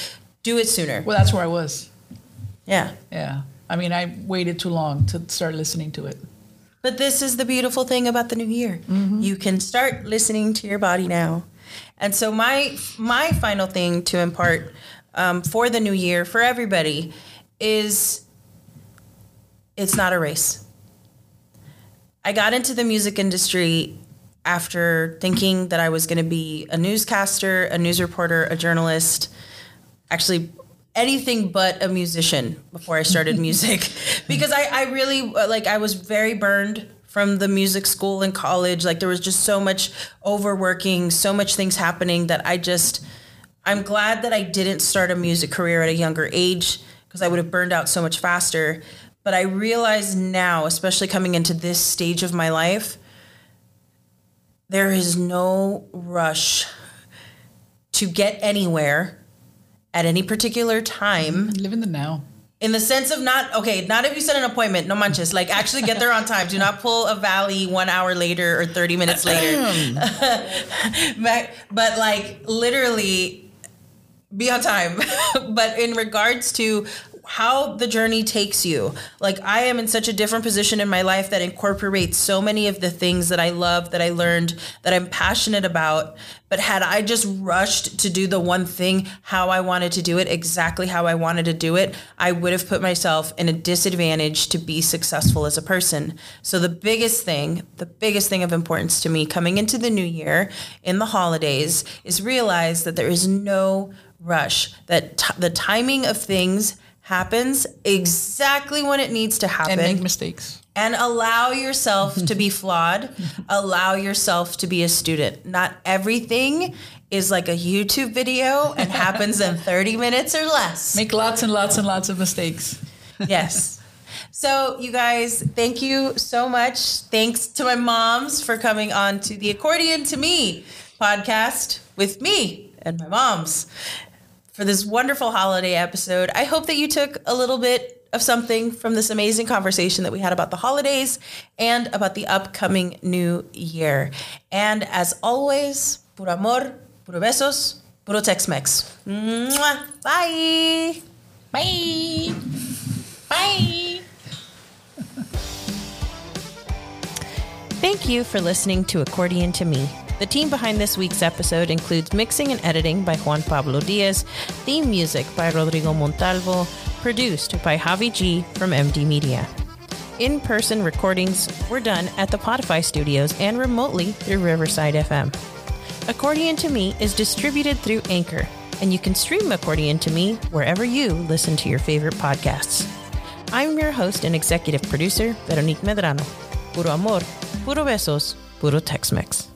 do it sooner well, that's where I was. yeah Yeah. I mean, I waited too long to start listening to it. but this is the beautiful thing about the new year mm-hmm. you can start listening to your body now and so my my final thing to impart um, for the new year for everybody is it's not a race. I got into the music industry after thinking that I was going to be a newscaster, a news reporter, a journalist, actually anything but a musician before I started music. Because I, I really like I was very burned from the music school and college like there was just so much overworking so much things happening that I just I'm glad that I didn't start a music career at a younger age because I would have burned out so much faster but I realize now especially coming into this stage of my life there is no rush to get anywhere at any particular time Live in the now. In the sense of not okay not if you set an appointment no manches like actually get there on time. Do not pull a valley one hour later or 30 minutes later. But, but like literally be on time. But in regards to how the journey takes you. Like I am in such a different position in my life that incorporates so many of the things that I love, that I learned, that I'm passionate about. But had I just rushed to do the one thing how I wanted to do it, exactly how I wanted to do it, I would have put myself in a disadvantage to be successful as a person. So the biggest thing, the biggest thing of importance to me coming into the new year in the holidays is realize that there is no rush, that t- the timing of things happens exactly when it needs to happen. and make mistakes. and allow yourself to be flawed. Allow yourself to be a student. Not everything is like a youtube video and happens in 30 minutes or less. Make lots and lots and lots of mistakes. yes. So you guys thank you so much. Thanks to my moms for coming on to the accordion to me podcast with me and my moms for this wonderful holiday episode. I hope that you took a little bit of something from this amazing conversation that we had about the holidays and about the upcoming new year. And as always, puro amor, puro besos, puro Tex-Mex. Mwah. Bye. Bye. Bye. Thank you for listening to Accordion to Me. The team behind this week's episode includes mixing and editing by Juan Pablo Diaz, theme music by Rodrigo Montalvo, produced by Javi G from MD Media. In person recordings were done at the Podify studios and remotely through Riverside FM. Accordion to Me is distributed through Anchor, and you can stream Accordion to Me wherever you listen to your favorite podcasts. I'm your host and executive producer, Veronique Medrano. Puro amor, puro besos, puro Tex Mex.